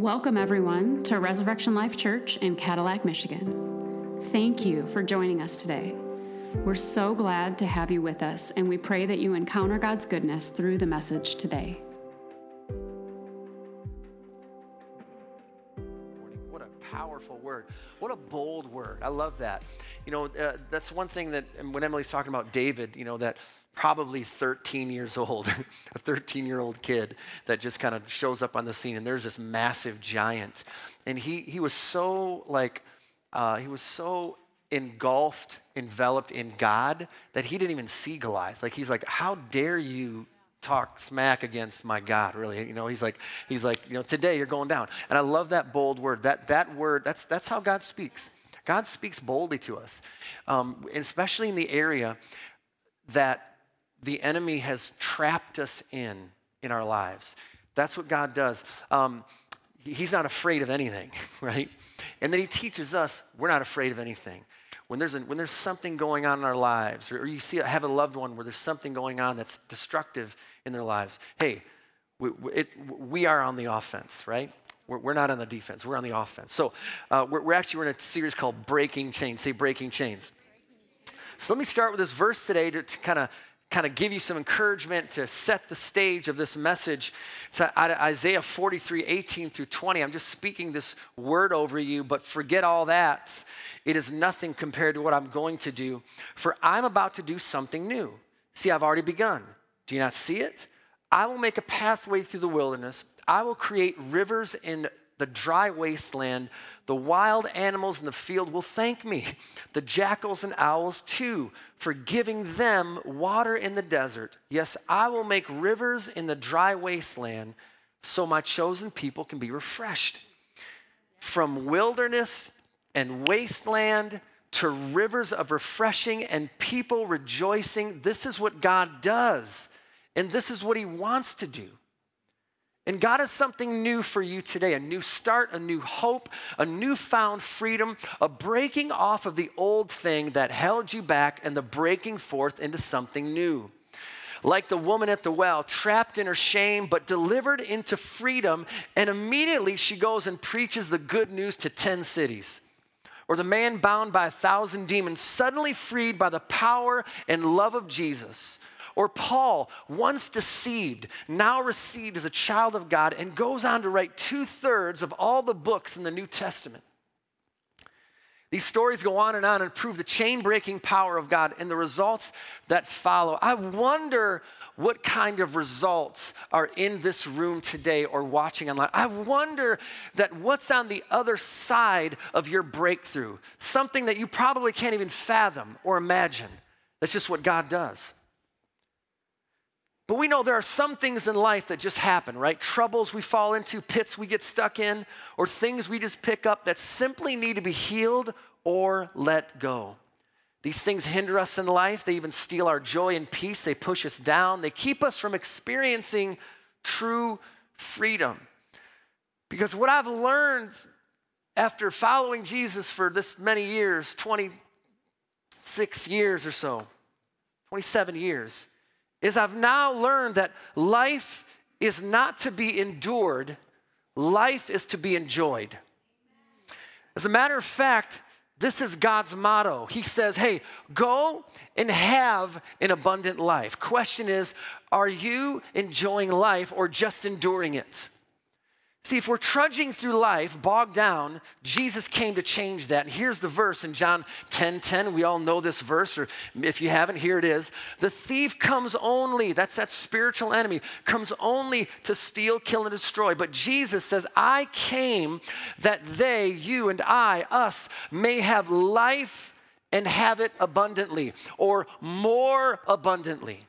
Welcome, everyone, to Resurrection Life Church in Cadillac, Michigan. Thank you for joining us today. We're so glad to have you with us, and we pray that you encounter God's goodness through the message today. What a powerful word. What a bold word. I love that. You know, uh, that's one thing that when Emily's talking about David, you know, that probably 13 years old, a 13 year old kid that just kind of shows up on the scene, and there's this massive giant. And he, he was so, like, uh, he was so engulfed, enveloped in God that he didn't even see Goliath. Like, he's like, How dare you talk smack against my God, really. You know, he's like, he's like, you know, today you're going down. And I love that bold word. That that word, that's that's how God speaks. God speaks boldly to us, um, especially in the area that the enemy has trapped us in in our lives. That's what God does. Um, he's not afraid of anything, right? And then he teaches us we're not afraid of anything. When there's, a, when there's something going on in our lives, or, or you see have a loved one where there's something going on that's destructive in their lives, hey, we, it, we are on the offense, right? We're, we're, not on the defense. We're on the offense. So uh, we're, we're actually we're in a series called Breaking Chains. Say Breaking Chains. So let me start with this verse today to, kind of kind of give you some encouragement to set the stage of this message. It's Isaiah 43, 18 through 20. I'm just speaking this word over you, but forget all that. It is nothing compared to what I'm going to do, for I'm about to do something new. See, I've already begun. Do you not see it? I will make a pathway through the wilderness. I will create rivers in the dry wasteland. The wild animals in the field will thank me, the jackals and owls too, for giving them water in the desert. Yes, I will make rivers in the dry wasteland so my chosen people can be refreshed. From wilderness and wasteland to rivers of refreshing and people rejoicing, this is what God does. And this is what He wants to do. And God has something new for you today a new start, a new hope, a newfound freedom, a breaking off of the old thing that held you back, and the breaking forth into something new. Like the woman at the well, trapped in her shame, but delivered into freedom, and immediately she goes and preaches the good news to 10 cities. Or the man bound by a thousand demons, suddenly freed by the power and love of Jesus or Paul, once deceived, now received as a child of God, and goes on to write two thirds of all the books in the New Testament. These stories go on and on and prove the chain breaking power of God and the results that follow. I wonder what kind of results are in this room today or watching online. I wonder that what's on the other side of your breakthrough, something that you probably can't even fathom or imagine. That's just what God does. But we know there are some things in life that just happen, right? Troubles we fall into, pits we get stuck in, or things we just pick up that simply need to be healed or let go. These things hinder us in life. They even steal our joy and peace. They push us down. They keep us from experiencing true freedom. Because what I've learned after following Jesus for this many years 26 years or so, 27 years is I've now learned that life is not to be endured, life is to be enjoyed. As a matter of fact, this is God's motto. He says, hey, go and have an abundant life. Question is, are you enjoying life or just enduring it? See, if we're trudging through life bogged down, Jesus came to change that. And here's the verse in John 10 10. We all know this verse, or if you haven't, here it is. The thief comes only, that's that spiritual enemy, comes only to steal, kill, and destroy. But Jesus says, I came that they, you and I, us, may have life and have it abundantly, or more abundantly.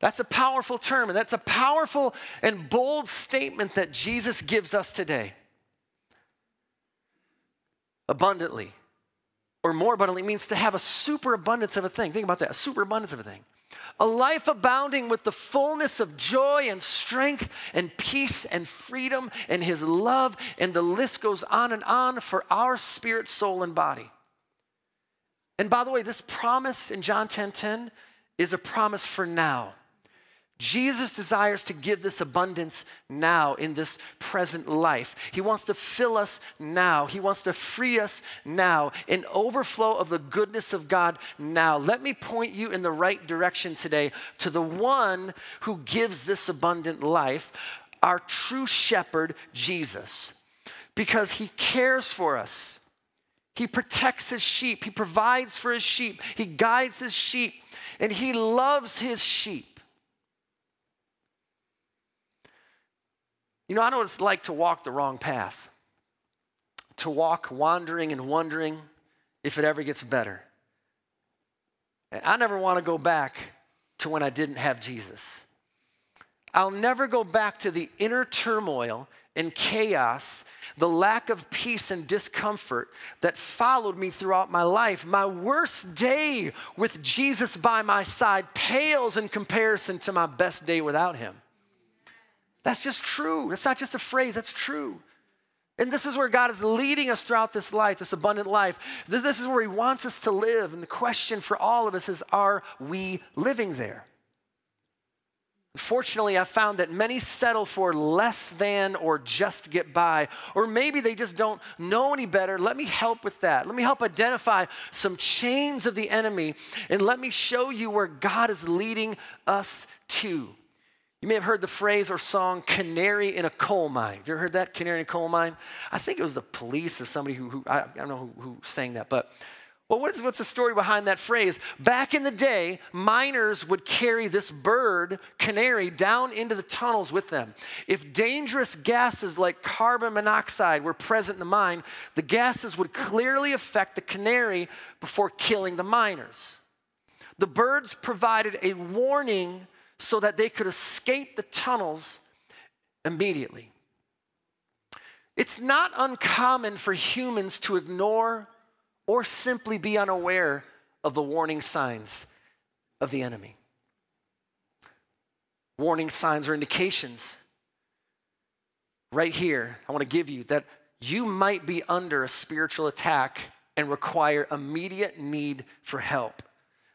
That's a powerful term, and that's a powerful and bold statement that Jesus gives us today. Abundantly, or more abundantly, means to have a superabundance of a thing. Think about that a superabundance of a thing. A life abounding with the fullness of joy and strength and peace and freedom and His love, and the list goes on and on for our spirit, soul, and body. And by the way, this promise in John 10 10 is a promise for now. Jesus desires to give this abundance now in this present life. He wants to fill us now. He wants to free us now, an overflow of the goodness of God now. Let me point you in the right direction today to the one who gives this abundant life, our true shepherd, Jesus, because he cares for us. He protects his sheep, he provides for his sheep, he guides his sheep, and he loves his sheep. You know, I know what it's like to walk the wrong path, to walk wandering and wondering if it ever gets better. I never want to go back to when I didn't have Jesus. I'll never go back to the inner turmoil and chaos, the lack of peace and discomfort that followed me throughout my life. My worst day with Jesus by my side pales in comparison to my best day without him. That's just true. That's not just a phrase, that's true. And this is where God is leading us throughout this life, this abundant life. This is where He wants us to live. And the question for all of us is are we living there? Fortunately, I've found that many settle for less than or just get by, or maybe they just don't know any better. Let me help with that. Let me help identify some chains of the enemy, and let me show you where God is leading us to. You may have heard the phrase or song, canary in a coal mine. Have you ever heard that, canary in a coal mine? I think it was the police or somebody who, who I, I, don't know who, who sang that, but well, what is, what's the story behind that phrase? Back in the day, miners would carry this bird, canary, down into the tunnels with them. If dangerous gases like carbon monoxide were present in the mine, the gases would clearly affect the canary before killing the miners. The birds provided a warning so that they could escape the tunnels immediately. It's not uncommon for humans to ignore or simply be unaware of the warning signs of the enemy. Warning signs or indications right here, I want to give you that you might be under a spiritual attack and require immediate need for help.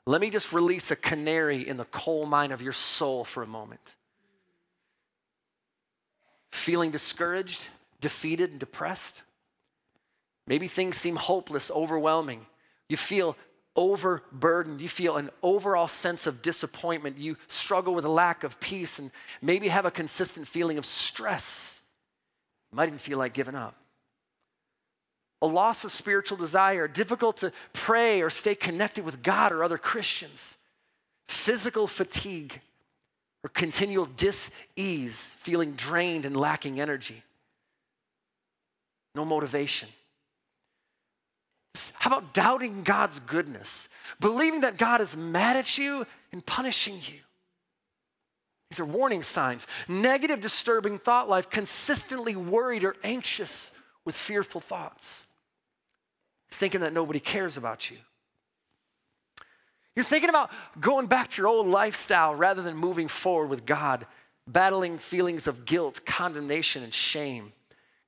Let me just release a canary in the coal mine of your soul for a moment. Feeling discouraged, defeated, and depressed? Maybe things seem hopeless, overwhelming. You feel overburdened. You feel an overall sense of disappointment. You struggle with a lack of peace and maybe have a consistent feeling of stress. You might even feel like giving up a loss of spiritual desire, difficult to pray or stay connected with God or other Christians, physical fatigue, or continual dis-ease, feeling drained and lacking energy, no motivation. How about doubting God's goodness, believing that God is mad at you and punishing you? These are warning signs. Negative, disturbing thought life, consistently worried or anxious with fearful thoughts thinking that nobody cares about you. You're thinking about going back to your old lifestyle rather than moving forward with God, battling feelings of guilt, condemnation, and shame.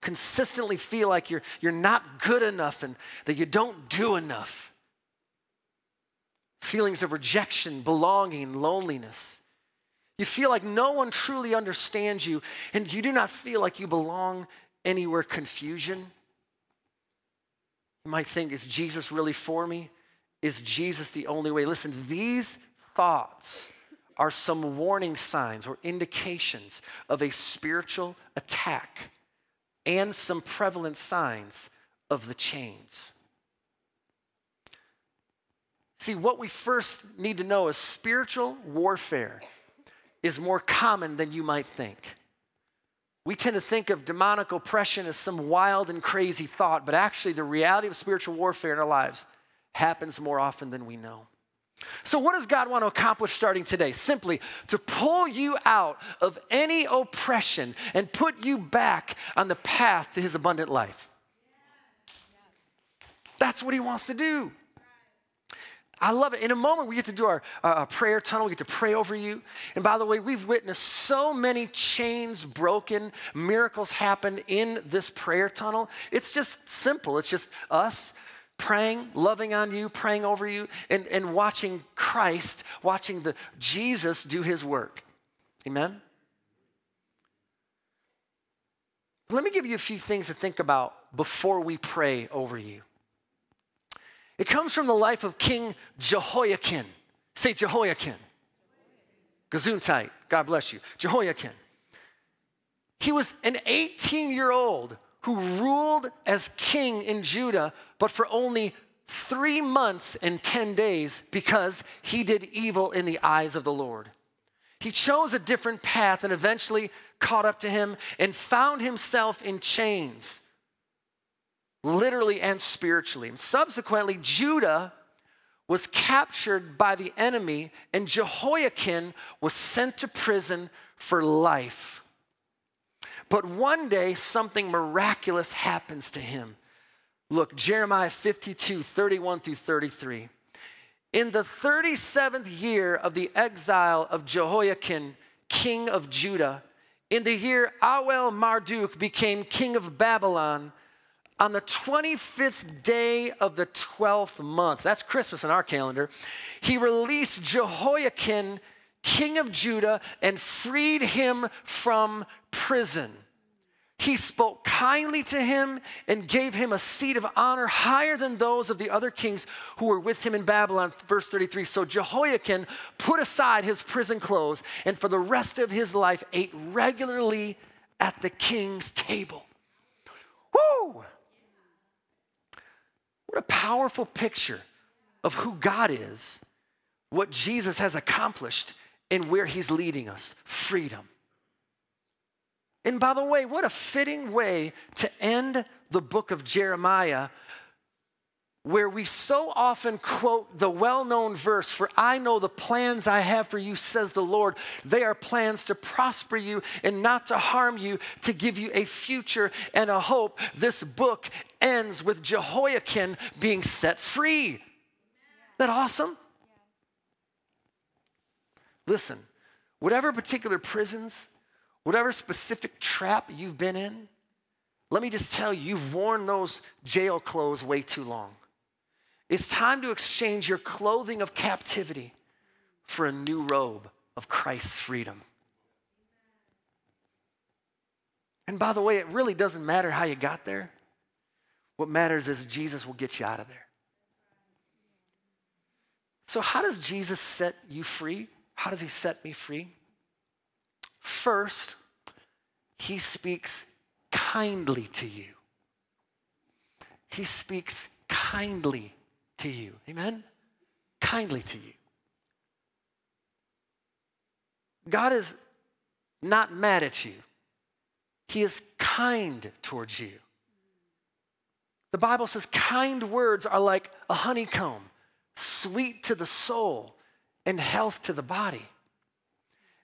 Consistently feel like you're, you're not good enough and that you don't do enough. Feelings of rejection, belonging, loneliness. You feel like no one truly understands you, and you do not feel like you belong anywhere. Confusion, you might think, is Jesus really for me? Is Jesus the only way? Listen, these thoughts are some warning signs or indications of a spiritual attack and some prevalent signs of the chains. See, what we first need to know is spiritual warfare is more common than you might think. We tend to think of demonic oppression as some wild and crazy thought, but actually, the reality of spiritual warfare in our lives happens more often than we know. So, what does God want to accomplish starting today? Simply to pull you out of any oppression and put you back on the path to his abundant life. That's what he wants to do. I love it. In a moment, we get to do our uh, prayer tunnel. We get to pray over you. And by the way, we've witnessed so many chains broken, miracles happen in this prayer tunnel. It's just simple. It's just us praying, loving on you, praying over you, and, and watching Christ, watching the Jesus do his work. Amen? Let me give you a few things to think about before we pray over you. It comes from the life of King Jehoiakim. Say Jehoiakim. Gesundheit. God bless you. Jehoiakim. He was an 18 year old who ruled as king in Judah, but for only three months and 10 days because he did evil in the eyes of the Lord. He chose a different path and eventually caught up to him and found himself in chains, literally and spiritually. And subsequently, Judah was captured by the enemy, and Jehoiakim was sent to prison for life. But one day, something miraculous happens to him. Look, Jeremiah 52, 31 through 33. In the 37th year of the exile of Jehoiakim, king of Judah, in the year Awel Marduk became king of Babylon, on the 25th day of the 12th month, that's Christmas in our calendar, he released Jehoiakim, king of Judah, and freed him from prison. He spoke kindly to him and gave him a seat of honor higher than those of the other kings who were with him in Babylon. Verse 33 So Jehoiakim put aside his prison clothes and for the rest of his life ate regularly at the king's table. Woo! What a powerful picture of who God is, what Jesus has accomplished, and where he's leading us freedom. And by the way, what a fitting way to end the book of Jeremiah, where we so often quote the well known verse, For I know the plans I have for you, says the Lord. They are plans to prosper you and not to harm you, to give you a future and a hope. This book ends with Jehoiakim being set free. Isn't that awesome? Listen, whatever particular prisons, Whatever specific trap you've been in, let me just tell you, you've worn those jail clothes way too long. It's time to exchange your clothing of captivity for a new robe of Christ's freedom. And by the way, it really doesn't matter how you got there. What matters is Jesus will get you out of there. So, how does Jesus set you free? How does he set me free? First, he speaks kindly to you. He speaks kindly to you. Amen? Kindly to you. God is not mad at you, He is kind towards you. The Bible says kind words are like a honeycomb, sweet to the soul and health to the body.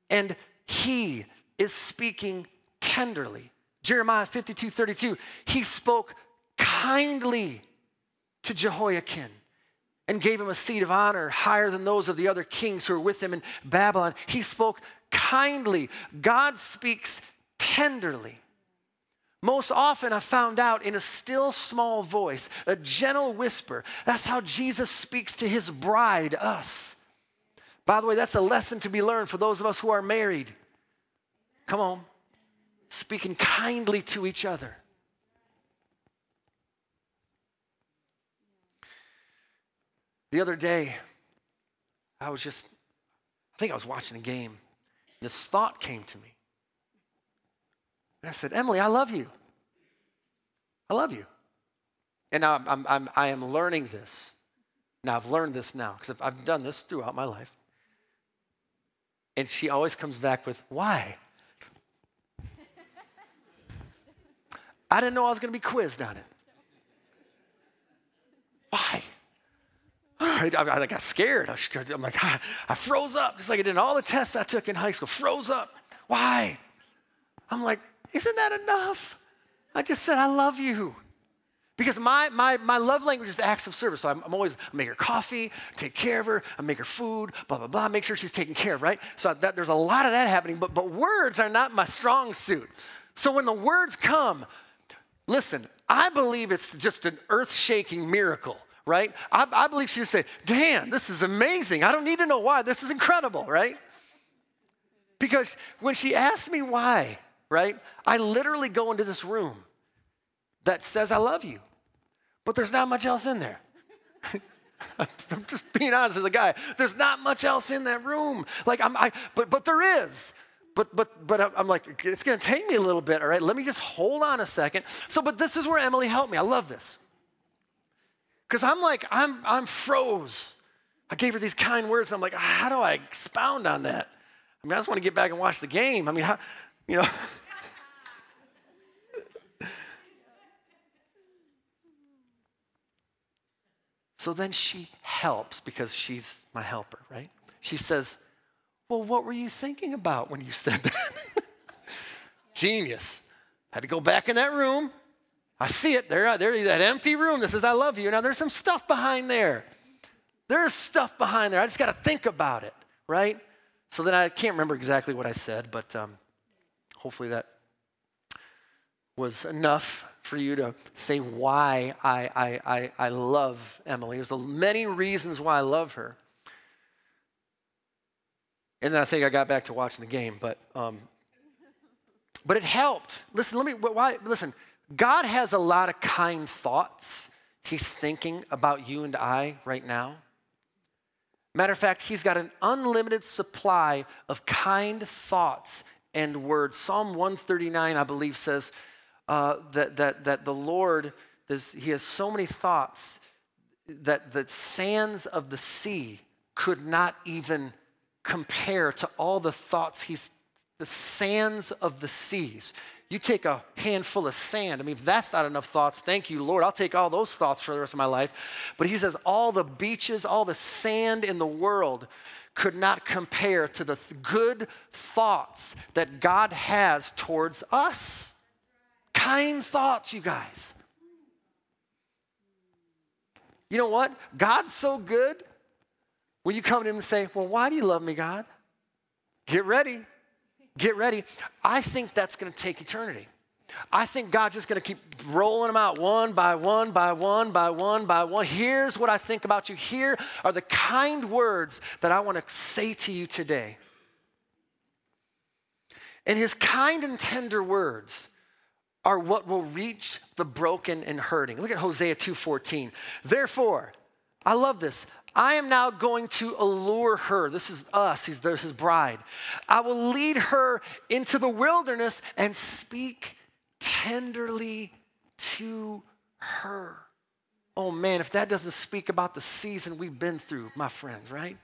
And he is speaking tenderly. Jeremiah 52 32, he spoke kindly to Jehoiakim and gave him a seat of honor higher than those of the other kings who were with him in Babylon. He spoke kindly. God speaks tenderly. Most often, I found out in a still small voice, a gentle whisper. That's how Jesus speaks to his bride, us. By the way, that's a lesson to be learned for those of us who are married. Come on. Speaking kindly to each other. The other day, I was just, I think I was watching a game. And this thought came to me. And I said, Emily, I love you. I love you. And I'm, I'm, I'm I am learning this. Now I've learned this now because I've done this throughout my life. And she always comes back with, Why? I didn't know I was going to be quizzed on it. Why? I, I, got scared. I, am like, I, I froze up, just like I did in all the tests I took in high school. Froze up. Why? I'm like, isn't that enough? I just said, I love you. Because my, my, my love language is acts of service. So I'm, I'm always, I make her coffee, take care of her, I make her food, blah, blah, blah, make sure she's taken care of, right? So that, there's a lot of that happening, but, but words are not my strong suit. So when the words come, listen, I believe it's just an earth shaking miracle, right? I, I believe she would say, Dan, this is amazing. I don't need to know why. This is incredible, right? Because when she asked me why, right, I literally go into this room that says, I love you, but there's not much else in there. I'm just being honest as a guy. There's not much else in that room. Like I'm, I, but but there is. But but but I'm like, it's going to take me a little bit. All right, let me just hold on a second. So, but this is where Emily helped me. I love this because I'm like, I'm I'm froze. I gave her these kind words. And I'm like, how do I expound on that? I mean, I just want to get back and watch the game. I mean, how, you know. So then she helps because she's my helper, right? She says, Well, what were you thinking about when you said that? Genius. Had to go back in that room. I see it there, there, that empty room that says, I love you. Now there's some stuff behind there. There's stuff behind there. I just got to think about it, right? So then I can't remember exactly what I said, but um, hopefully that was enough for you to say why I, I, I, I love Emily. There's many reasons why I love her. And then I think I got back to watching the game, but um, but it helped. Listen, let me why listen. God has a lot of kind thoughts. He's thinking about you and I right now. Matter of fact, he's got an unlimited supply of kind thoughts and words. Psalm 139, I believe, says, uh, that, that, that the Lord, he has so many thoughts that the sands of the sea could not even compare to all the thoughts he's, the sands of the seas. You take a handful of sand. I mean, if that's not enough thoughts, thank you, Lord. I'll take all those thoughts for the rest of my life. But he says, all the beaches, all the sand in the world could not compare to the th- good thoughts that God has towards us kind thoughts, you guys. You know what? God's so good. When you come to Him and say, Well, why do you love me, God? Get ready. Get ready. I think that's going to take eternity. I think God's just going to keep rolling them out one by one by one by one by one. Here's what I think about you. Here are the kind words that I want to say to you today. And his kind and tender words are what will reach the broken and hurting. Look at Hosea 2:14. Therefore, I love this. I am now going to allure her. This is us, he's, there's his bride. I will lead her into the wilderness and speak tenderly to her. Oh man, if that doesn't speak about the season we've been through, my friends, right?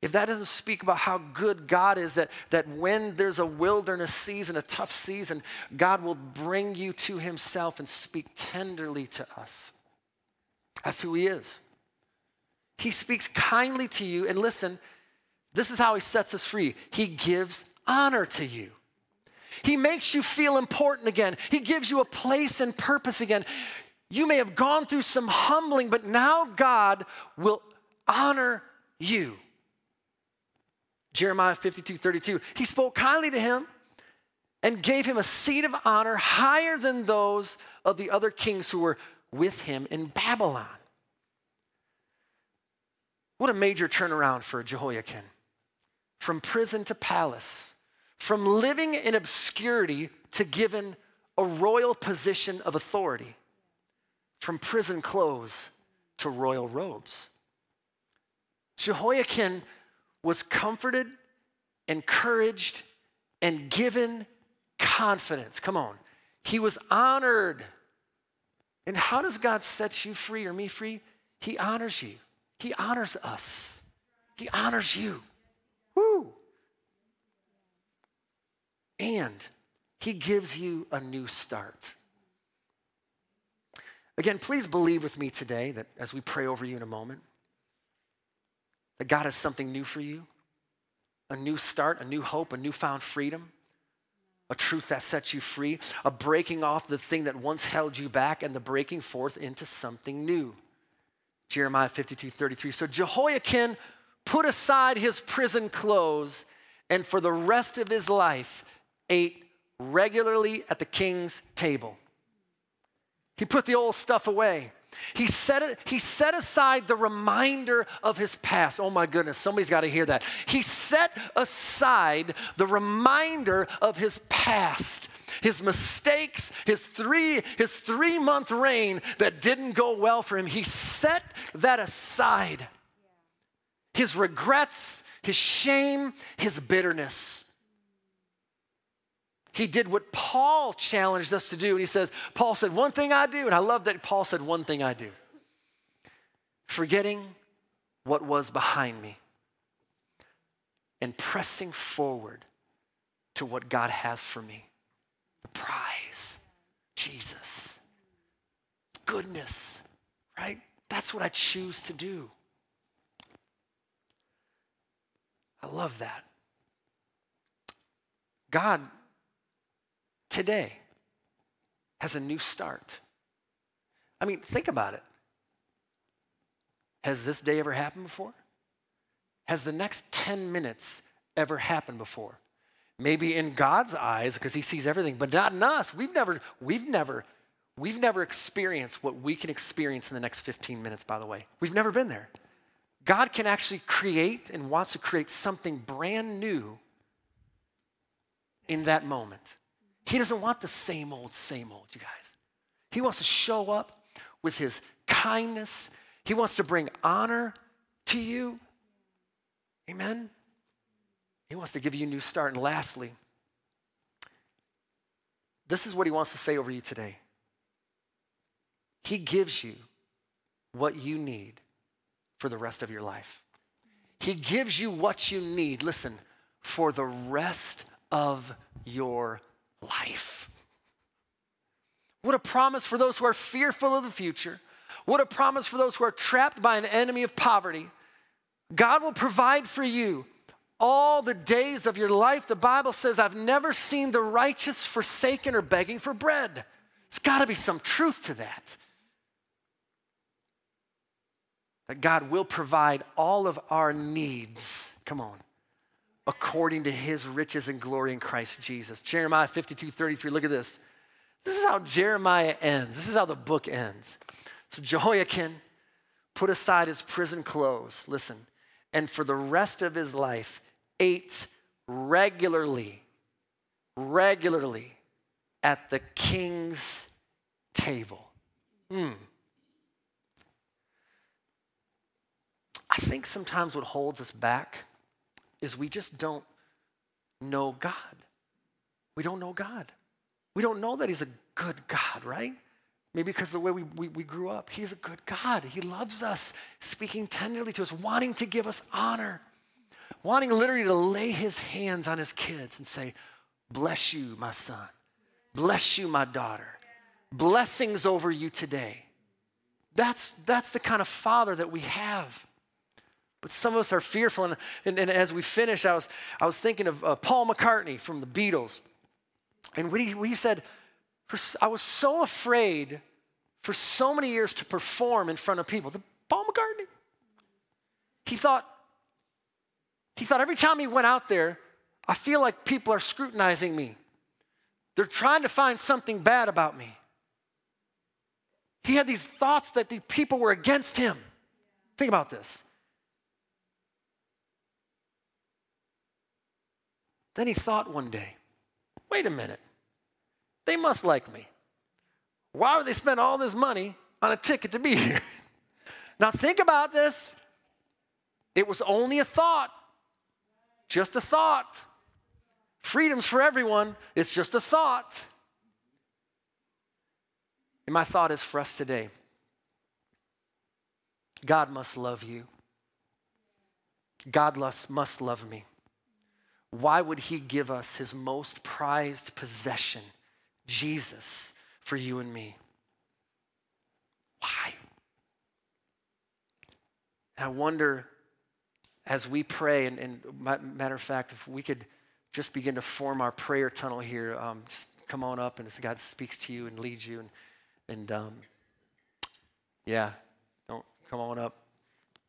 if that doesn't speak about how good God is, that, that when there's a wilderness season, a tough season, God will bring you to Himself and speak tenderly to us. That's who He is. He speaks kindly to you, and listen, this is how He sets us free. He gives honor to you. He makes you feel important again. He gives you a place and purpose again. You may have gone through some humbling, but now God will honor you. Jeremiah 52 32. He spoke kindly to him and gave him a seat of honor higher than those of the other kings who were with him in Babylon. What a major turnaround for Jehoiakim. From prison to palace, from living in obscurity to given a royal position of authority, from prison clothes to royal robes. Jehoiakim was comforted, encouraged, and given confidence. Come on. He was honored. And how does God set you free or me free? He honors you. He honors us. He honors you. Woo. And he gives you a new start. Again, please believe with me today that as we pray over you in a moment, that God has something new for you a new start, a new hope, a newfound freedom, a truth that sets you free, a breaking off the thing that once held you back, and the breaking forth into something new. Jeremiah 52 33. So Jehoiakim put aside his prison clothes and for the rest of his life ate regularly at the king's table. He put the old stuff away. He set, it, he set aside the reminder of his past. Oh my goodness, somebody's got to hear that. He set aside the reminder of his past, his mistakes, his three, his three month reign that didn't go well for him. He set that aside. His regrets, his shame, his bitterness. He did what Paul challenged us to do. And he says, Paul said, One thing I do. And I love that Paul said, One thing I do. Forgetting what was behind me and pressing forward to what God has for me prize, Jesus, goodness, right? That's what I choose to do. I love that. God today has a new start. I mean, think about it. Has this day ever happened before? Has the next 10 minutes ever happened before? Maybe in God's eyes because he sees everything, but not in us. We've never we've never we've never experienced what we can experience in the next 15 minutes by the way. We've never been there. God can actually create and wants to create something brand new in that moment. He doesn't want the same old, same old, you guys. He wants to show up with his kindness. He wants to bring honor to you. Amen. He wants to give you a new start. And lastly, this is what he wants to say over you today. He gives you what you need for the rest of your life. He gives you what you need, listen, for the rest of your life. What a promise for those who are fearful of the future. What a promise for those who are trapped by an enemy of poverty. God will provide for you all the days of your life. The Bible says, I've never seen the righteous forsaken or begging for bread. There's got to be some truth to that. That God will provide all of our needs. Come on according to his riches and glory in Christ Jesus. Jeremiah 52 33, look at this. This is how Jeremiah ends. This is how the book ends. So Jehoiakim put aside his prison clothes, listen, and for the rest of his life ate regularly, regularly at the king's table. Hmm. I think sometimes what holds us back is we just don't know God. We don't know God. We don't know that He's a good God, right? Maybe because of the way we, we, we, grew up. He's a good God. He loves us, speaking tenderly to us, wanting to give us honor, wanting literally to lay His hands on His kids and say, Bless you, my son. Bless you, my daughter. Blessings over you today. That's, that's the kind of father that we have. But some of us are fearful. And, and, and as we finish, I was, I was thinking of uh, Paul McCartney from the Beatles. And when he, when he said, I was so afraid for so many years to perform in front of people. The, Paul McCartney. He thought, he thought every time he went out there, I feel like people are scrutinizing me. They're trying to find something bad about me. He had these thoughts that the people were against him. Think about this. Then he thought one day, wait a minute, they must like me. Why would they spend all this money on a ticket to be here? now think about this. It was only a thought, just a thought. Freedom's for everyone, it's just a thought. And my thought is for us today God must love you. God must love me why would he give us his most prized possession, Jesus, for you and me? Why? And I wonder as we pray, and, and, matter of fact, if we could just begin to form our prayer tunnel here, um, just come on up and as God speaks to you and leads you, and, and um, yeah, don't come on up.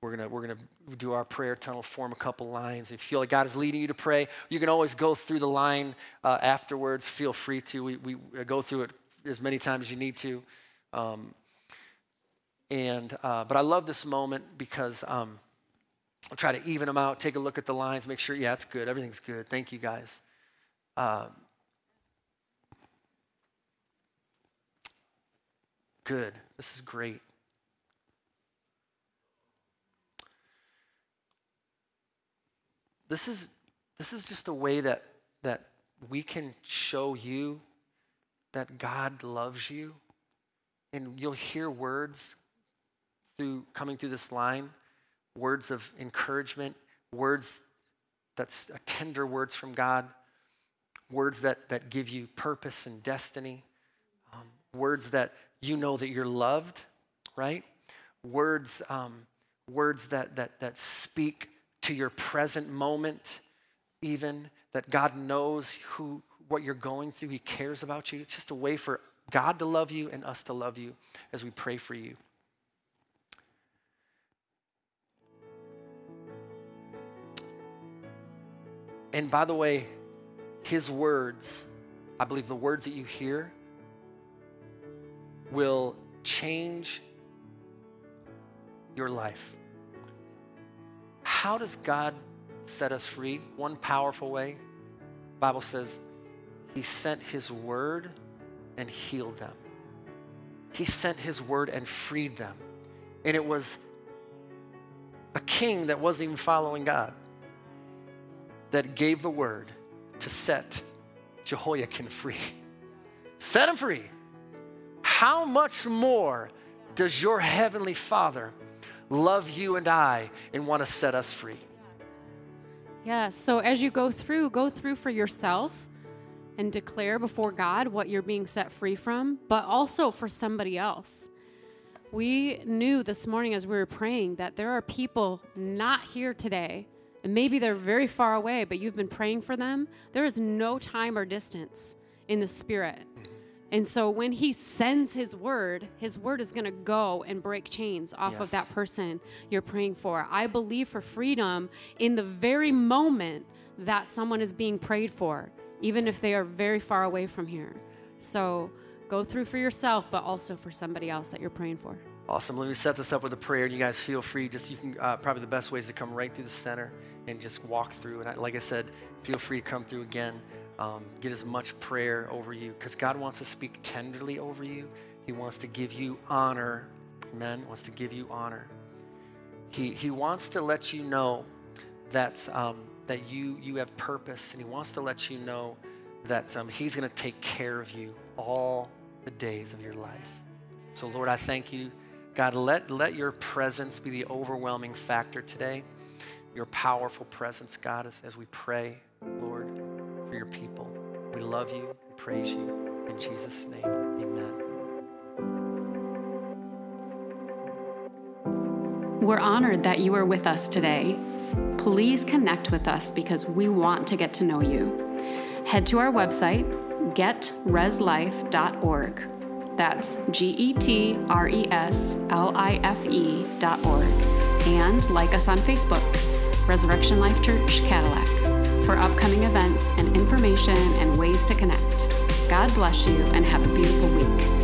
We're gonna we're gonna do our prayer tunnel, form a couple lines. If you feel like God is leading you to pray, you can always go through the line uh, afterwards. Feel free to. We, we go through it as many times as you need to. Um, And, uh, but I love this moment because um, I'll try to even them out, take a look at the lines, make sure, yeah, it's good. Everything's good. Thank you, guys. Um, good. This is great. This is, this is just a way that, that we can show you that God loves you. And you'll hear words through coming through this line, words of encouragement, words that's tender words from God, words that, that give you purpose and destiny, um, words that you know that you're loved, right? Words, um, words that, that, that speak to your present moment, even that God knows who, what you're going through. He cares about you. It's just a way for God to love you and us to love you as we pray for you. And by the way, his words, I believe the words that you hear will change your life. How does God set us free? One powerful way. Bible says he sent his word and healed them. He sent his word and freed them. And it was a king that wasn't even following God that gave the word to set Jehoiakim free. Set him free. How much more does your heavenly Father love you and I and want to set us free? Yes. So as you go through, go through for yourself and declare before God what you're being set free from, but also for somebody else. We knew this morning as we were praying that there are people not here today and maybe they're very far away, but you've been praying for them. There is no time or distance in the spirit. And so when he sends his word, his word is going to go and break chains off yes. of that person you're praying for. I believe for freedom in the very moment that someone is being prayed for, even if they are very far away from here. So go through for yourself, but also for somebody else that you're praying for. Awesome. Let me set this up with a prayer, and you guys feel free. Just you can uh, probably the best way is to come right through the center and just walk through. And I, like I said, feel free to come through again. Um, get as much prayer over you because God wants to speak tenderly over you. He wants to give you honor. Amen. Wants to give you honor. He He wants to let you know that um, that you you have purpose, and He wants to let you know that um, He's going to take care of you all the days of your life. So, Lord, I thank you God, let, let your presence be the overwhelming factor today. Your powerful presence, God, as, as we pray, Lord, for your people. We love you and praise you. In Jesus' name, amen. We're honored that you are with us today. Please connect with us because we want to get to know you. Head to our website, getreslife.org that's G E T R E S L I F E dot org. And like us on Facebook, Resurrection Life Church Cadillac, for upcoming events and information and ways to connect. God bless you and have a beautiful week.